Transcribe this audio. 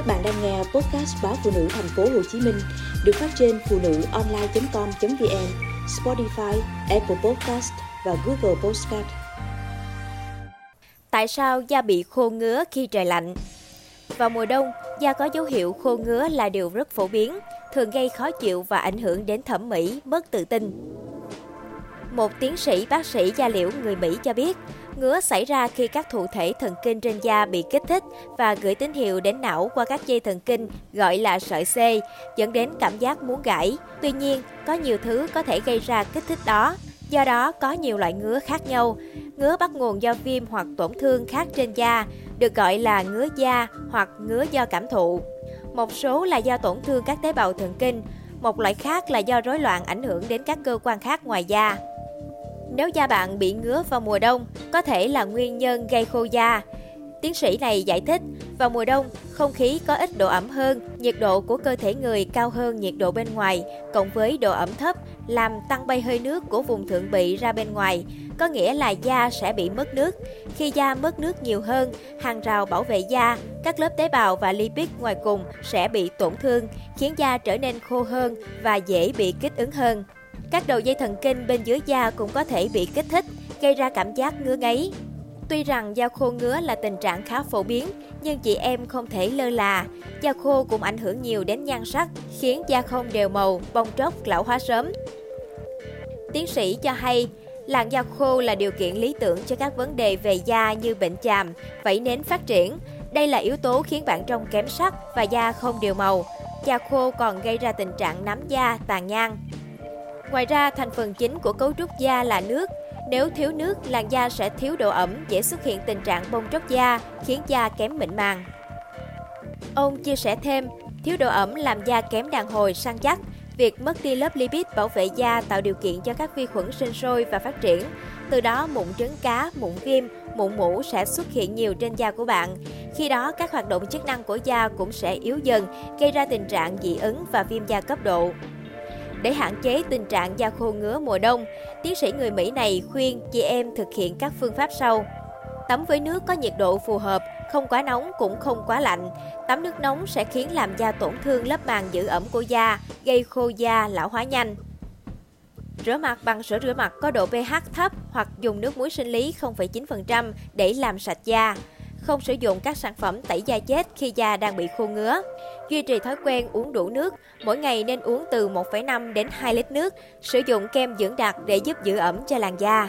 Các bạn đang nghe podcast báo phụ nữ thành phố Hồ Chí Minh được phát trên phụ nữ online.com.vn, Spotify, Apple Podcast và Google Podcast. Tại sao da bị khô ngứa khi trời lạnh? Vào mùa đông, da có dấu hiệu khô ngứa là điều rất phổ biến, thường gây khó chịu và ảnh hưởng đến thẩm mỹ, mất tự tin. Một tiến sĩ bác sĩ da liễu người Mỹ cho biết, ngứa xảy ra khi các thụ thể thần kinh trên da bị kích thích và gửi tín hiệu đến não qua các dây thần kinh gọi là sợi C, dẫn đến cảm giác muốn gãi. Tuy nhiên, có nhiều thứ có thể gây ra kích thích đó. Do đó, có nhiều loại ngứa khác nhau. Ngứa bắt nguồn do viêm hoặc tổn thương khác trên da, được gọi là ngứa da hoặc ngứa do cảm thụ. Một số là do tổn thương các tế bào thần kinh, một loại khác là do rối loạn ảnh hưởng đến các cơ quan khác ngoài da. Nếu da bạn bị ngứa vào mùa đông, có thể là nguyên nhân gây khô da. Tiến sĩ này giải thích, vào mùa đông, không khí có ít độ ẩm hơn, nhiệt độ của cơ thể người cao hơn nhiệt độ bên ngoài, cộng với độ ẩm thấp làm tăng bay hơi nước của vùng thượng bị ra bên ngoài, có nghĩa là da sẽ bị mất nước. Khi da mất nước nhiều hơn, hàng rào bảo vệ da, các lớp tế bào và lipid ngoài cùng sẽ bị tổn thương, khiến da trở nên khô hơn và dễ bị kích ứng hơn. Các đầu dây thần kinh bên dưới da cũng có thể bị kích thích, gây ra cảm giác ngứa ngáy. Tuy rằng da khô ngứa là tình trạng khá phổ biến, nhưng chị em không thể lơ là. Da khô cũng ảnh hưởng nhiều đến nhan sắc, khiến da không đều màu, bong tróc, lão hóa sớm. Tiến sĩ cho hay, làn da khô là điều kiện lý tưởng cho các vấn đề về da như bệnh chàm, vảy nến phát triển. Đây là yếu tố khiến bạn trông kém sắc và da không đều màu. Da khô còn gây ra tình trạng nám da, tàn nhang. Ngoài ra, thành phần chính của cấu trúc da là nước. Nếu thiếu nước, làn da sẽ thiếu độ ẩm, dễ xuất hiện tình trạng bong tróc da, khiến da kém mịn màng. Ông chia sẻ thêm, thiếu độ ẩm làm da kém đàn hồi, săn chắc. Việc mất đi lớp lipid bảo vệ da tạo điều kiện cho các vi khuẩn sinh sôi và phát triển. Từ đó, mụn trứng cá, mụn viêm, mụn mũ sẽ xuất hiện nhiều trên da của bạn. Khi đó, các hoạt động chức năng của da cũng sẽ yếu dần, gây ra tình trạng dị ứng và viêm da cấp độ. Để hạn chế tình trạng da khô ngứa mùa đông, tiến sĩ người Mỹ này khuyên chị em thực hiện các phương pháp sau. Tắm với nước có nhiệt độ phù hợp, không quá nóng cũng không quá lạnh. Tắm nước nóng sẽ khiến làm da tổn thương lớp màng giữ ẩm của da, gây khô da, lão hóa nhanh. Rửa mặt bằng sữa rửa mặt có độ pH thấp hoặc dùng nước muối sinh lý 0,9% để làm sạch da không sử dụng các sản phẩm tẩy da chết khi da đang bị khô ngứa. Duy trì thói quen uống đủ nước, mỗi ngày nên uống từ 1,5 đến 2 lít nước, sử dụng kem dưỡng đặc để giúp giữ ẩm cho làn da.